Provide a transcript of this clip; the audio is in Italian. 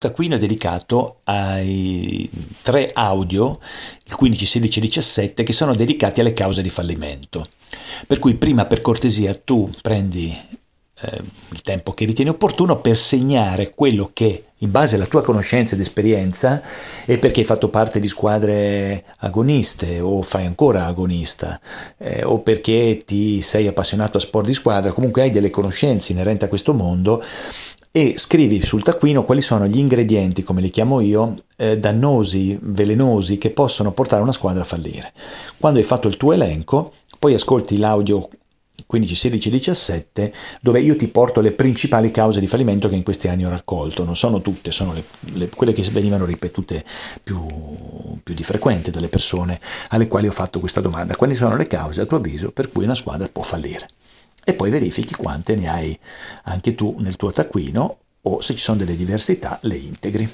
taccuino è dedicato ai tre audio, il 15, 16 e 17, che sono dedicati alle cause di fallimento. Per cui prima per cortesia tu prendi eh, il tempo che ritieni opportuno per segnare quello che in base alla tua conoscenza ed esperienza e perché hai fatto parte di squadre agoniste o fai ancora agonista eh, o perché ti sei appassionato a sport di squadra, comunque hai delle conoscenze inerenti a questo mondo e scrivi sul taccuino quali sono gli ingredienti, come li chiamo io, eh, dannosi, velenosi che possono portare una squadra a fallire. Quando hai fatto il tuo elenco, poi ascolti l'audio 15, 16, 17, dove io ti porto le principali cause di fallimento che in questi anni ho raccolto. Non sono tutte, sono le, le, quelle che venivano ripetute più, più di frequente dalle persone alle quali ho fatto questa domanda. Quali sono le cause, a tuo avviso, per cui una squadra può fallire? E poi verifichi quante ne hai anche tu nel tuo taccuino o se ci sono delle diversità le integri.